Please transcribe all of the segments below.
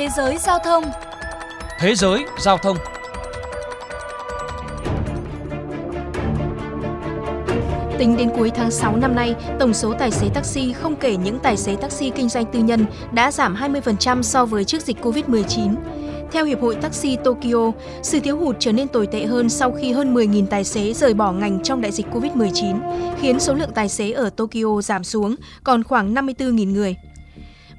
Thế giới giao thông Thế giới giao thông Tính đến cuối tháng 6 năm nay, tổng số tài xế taxi không kể những tài xế taxi kinh doanh tư nhân đã giảm 20% so với trước dịch Covid-19. Theo Hiệp hội Taxi Tokyo, sự thiếu hụt trở nên tồi tệ hơn sau khi hơn 10.000 tài xế rời bỏ ngành trong đại dịch Covid-19, khiến số lượng tài xế ở Tokyo giảm xuống còn khoảng 54.000 người.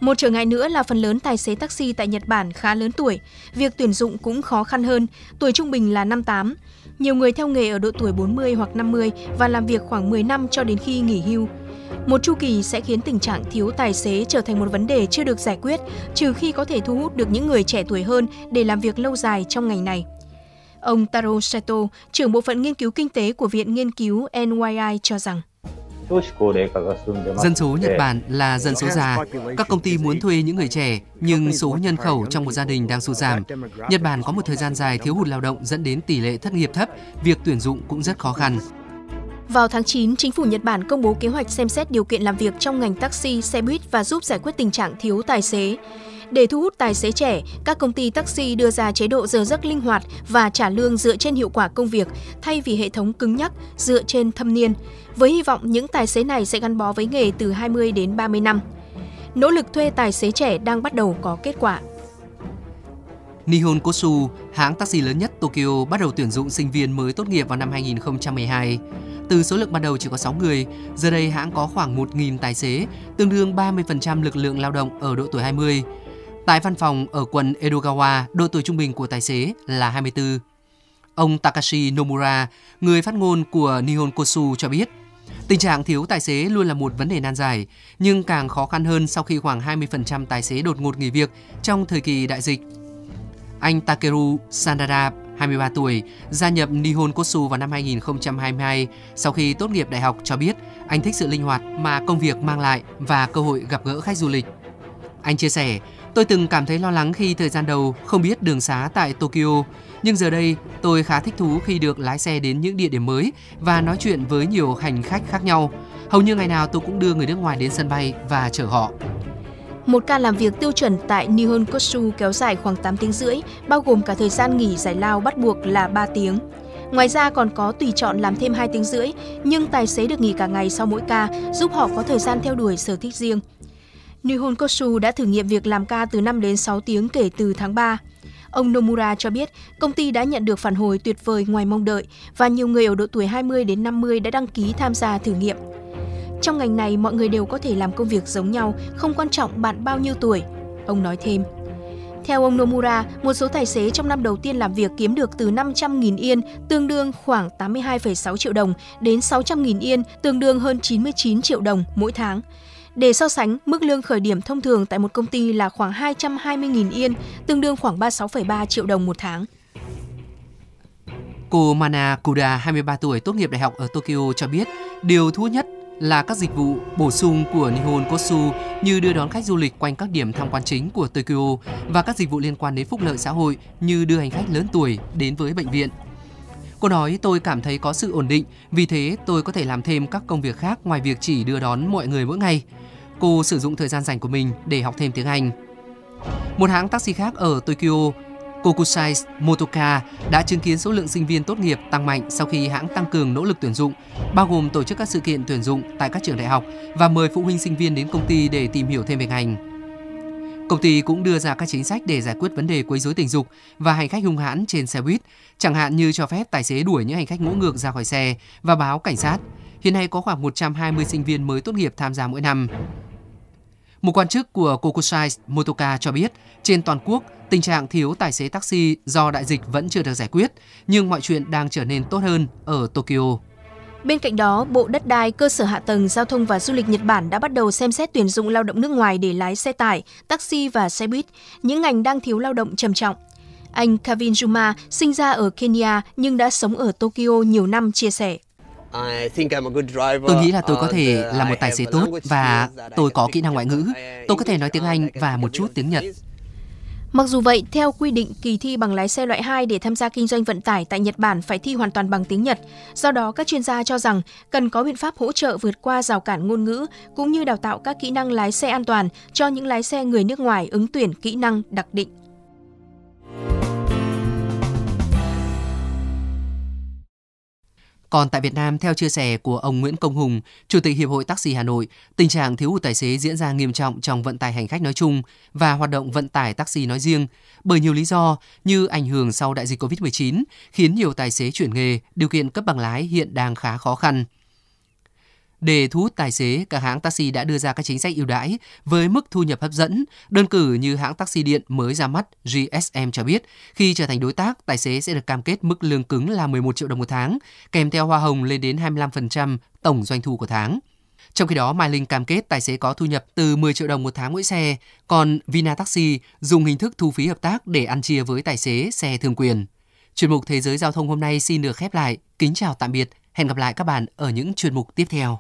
Một trở ngại nữa là phần lớn tài xế taxi tại Nhật Bản khá lớn tuổi, việc tuyển dụng cũng khó khăn hơn, tuổi trung bình là 58. Nhiều người theo nghề ở độ tuổi 40 hoặc 50 và làm việc khoảng 10 năm cho đến khi nghỉ hưu. Một chu kỳ sẽ khiến tình trạng thiếu tài xế trở thành một vấn đề chưa được giải quyết, trừ khi có thể thu hút được những người trẻ tuổi hơn để làm việc lâu dài trong ngành này. Ông Taro Seto, trưởng bộ phận nghiên cứu kinh tế của Viện Nghiên cứu NYI cho rằng Dân số Nhật Bản là dân số già. Các công ty muốn thuê những người trẻ, nhưng số nhân khẩu trong một gia đình đang sụt giảm. Nhật Bản có một thời gian dài thiếu hụt lao động dẫn đến tỷ lệ thất nghiệp thấp, việc tuyển dụng cũng rất khó khăn. Vào tháng 9, chính phủ Nhật Bản công bố kế hoạch xem xét điều kiện làm việc trong ngành taxi, xe buýt và giúp giải quyết tình trạng thiếu tài xế. Để thu hút tài xế trẻ, các công ty taxi đưa ra chế độ giờ giấc linh hoạt và trả lương dựa trên hiệu quả công việc thay vì hệ thống cứng nhắc dựa trên thâm niên, với hy vọng những tài xế này sẽ gắn bó với nghề từ 20 đến 30 năm. Nỗ lực thuê tài xế trẻ đang bắt đầu có kết quả. Nihon Kosu, hãng taxi lớn nhất Tokyo, bắt đầu tuyển dụng sinh viên mới tốt nghiệp vào năm 2012. Từ số lượng ban đầu chỉ có 6 người, giờ đây hãng có khoảng 1.000 tài xế, tương đương 30% lực lượng lao động ở độ tuổi 20. Tại văn phòng ở quận Edogawa, độ tuổi trung bình của tài xế là 24. Ông Takashi Nomura, người phát ngôn của Nihon Kosu cho biết, tình trạng thiếu tài xế luôn là một vấn đề nan giải, nhưng càng khó khăn hơn sau khi khoảng 20% tài xế đột ngột nghỉ việc trong thời kỳ đại dịch. Anh Takeru Sandara, 23 tuổi, gia nhập Nihon Kosu vào năm 2022 sau khi tốt nghiệp đại học cho biết anh thích sự linh hoạt mà công việc mang lại và cơ hội gặp gỡ khách du lịch. Anh chia sẻ, Tôi từng cảm thấy lo lắng khi thời gian đầu không biết đường xá tại Tokyo, nhưng giờ đây tôi khá thích thú khi được lái xe đến những địa điểm mới và nói chuyện với nhiều hành khách khác nhau. Hầu như ngày nào tôi cũng đưa người nước ngoài đến sân bay và chở họ. Một ca làm việc tiêu chuẩn tại Nihon Kotsu kéo dài khoảng 8 tiếng rưỡi, bao gồm cả thời gian nghỉ giải lao bắt buộc là 3 tiếng. Ngoài ra còn có tùy chọn làm thêm 2 tiếng rưỡi, nhưng tài xế được nghỉ cả ngày sau mỗi ca, giúp họ có thời gian theo đuổi sở thích riêng. Nihon Kosu đã thử nghiệm việc làm ca từ 5 đến 6 tiếng kể từ tháng 3. Ông Nomura cho biết công ty đã nhận được phản hồi tuyệt vời ngoài mong đợi và nhiều người ở độ tuổi 20 đến 50 đã đăng ký tham gia thử nghiệm. Trong ngành này, mọi người đều có thể làm công việc giống nhau, không quan trọng bạn bao nhiêu tuổi. Ông nói thêm. Theo ông Nomura, một số tài xế trong năm đầu tiên làm việc kiếm được từ 500.000 yên, tương đương khoảng 82,6 triệu đồng, đến 600.000 yên, tương đương hơn 99 triệu đồng mỗi tháng. Để so sánh, mức lương khởi điểm thông thường tại một công ty là khoảng 220.000 yên, tương đương khoảng 36,3 triệu đồng một tháng. Cô Mana Kuda, 23 tuổi, tốt nghiệp đại học ở Tokyo cho biết, điều thú nhất là các dịch vụ bổ sung của Nihon Kosu như đưa đón khách du lịch quanh các điểm tham quan chính của Tokyo và các dịch vụ liên quan đến phúc lợi xã hội như đưa hành khách lớn tuổi đến với bệnh viện. Cô nói tôi cảm thấy có sự ổn định, vì thế tôi có thể làm thêm các công việc khác ngoài việc chỉ đưa đón mọi người mỗi ngày. Cô sử dụng thời gian rảnh của mình để học thêm tiếng Anh. Một hãng taxi khác ở Tokyo, Kokusai Motoka đã chứng kiến số lượng sinh viên tốt nghiệp tăng mạnh sau khi hãng tăng cường nỗ lực tuyển dụng, bao gồm tổ chức các sự kiện tuyển dụng tại các trường đại học và mời phụ huynh sinh viên đến công ty để tìm hiểu thêm về ngành. Công ty cũng đưa ra các chính sách để giải quyết vấn đề quấy rối tình dục và hành khách hung hãn trên xe buýt, chẳng hạn như cho phép tài xế đuổi những hành khách ngỗ ngược ra khỏi xe và báo cảnh sát. Hiện nay có khoảng 120 sinh viên mới tốt nghiệp tham gia mỗi năm. Một quan chức của Kokusai Motoka cho biết, trên toàn quốc, tình trạng thiếu tài xế taxi do đại dịch vẫn chưa được giải quyết, nhưng mọi chuyện đang trở nên tốt hơn ở Tokyo. Bên cạnh đó, Bộ Đất đai, Cơ sở Hạ tầng, Giao thông và Du lịch Nhật Bản đã bắt đầu xem xét tuyển dụng lao động nước ngoài để lái xe tải, taxi và xe buýt, những ngành đang thiếu lao động trầm trọng. Anh Kevin Juma sinh ra ở Kenya nhưng đã sống ở Tokyo nhiều năm chia sẻ. Tôi nghĩ là tôi có thể là một tài xế tốt và tôi có kỹ năng ngoại ngữ. Tôi có thể nói tiếng Anh và một chút tiếng Nhật. Mặc dù vậy, theo quy định, kỳ thi bằng lái xe loại 2 để tham gia kinh doanh vận tải tại Nhật Bản phải thi hoàn toàn bằng tiếng Nhật. Do đó, các chuyên gia cho rằng cần có biện pháp hỗ trợ vượt qua rào cản ngôn ngữ cũng như đào tạo các kỹ năng lái xe an toàn cho những lái xe người nước ngoài ứng tuyển kỹ năng đặc định. Còn tại Việt Nam, theo chia sẻ của ông Nguyễn Công Hùng, Chủ tịch Hiệp hội Taxi Hà Nội, tình trạng thiếu hụt tài xế diễn ra nghiêm trọng trong vận tải hành khách nói chung và hoạt động vận tải taxi nói riêng bởi nhiều lý do như ảnh hưởng sau đại dịch COVID-19 khiến nhiều tài xế chuyển nghề, điều kiện cấp bằng lái hiện đang khá khó khăn. Để thu hút tài xế, các hãng taxi đã đưa ra các chính sách ưu đãi với mức thu nhập hấp dẫn. Đơn cử như hãng taxi điện mới ra mắt GSM cho biết, khi trở thành đối tác, tài xế sẽ được cam kết mức lương cứng là 11 triệu đồng một tháng, kèm theo hoa hồng lên đến 25% tổng doanh thu của tháng. Trong khi đó, Mai Linh cam kết tài xế có thu nhập từ 10 triệu đồng một tháng mỗi xe, còn Vina Taxi dùng hình thức thu phí hợp tác để ăn chia với tài xế xe thương quyền. Chuyên mục Thế giới Giao thông hôm nay xin được khép lại. Kính chào tạm biệt. Hẹn gặp lại các bạn ở những chuyên mục tiếp theo.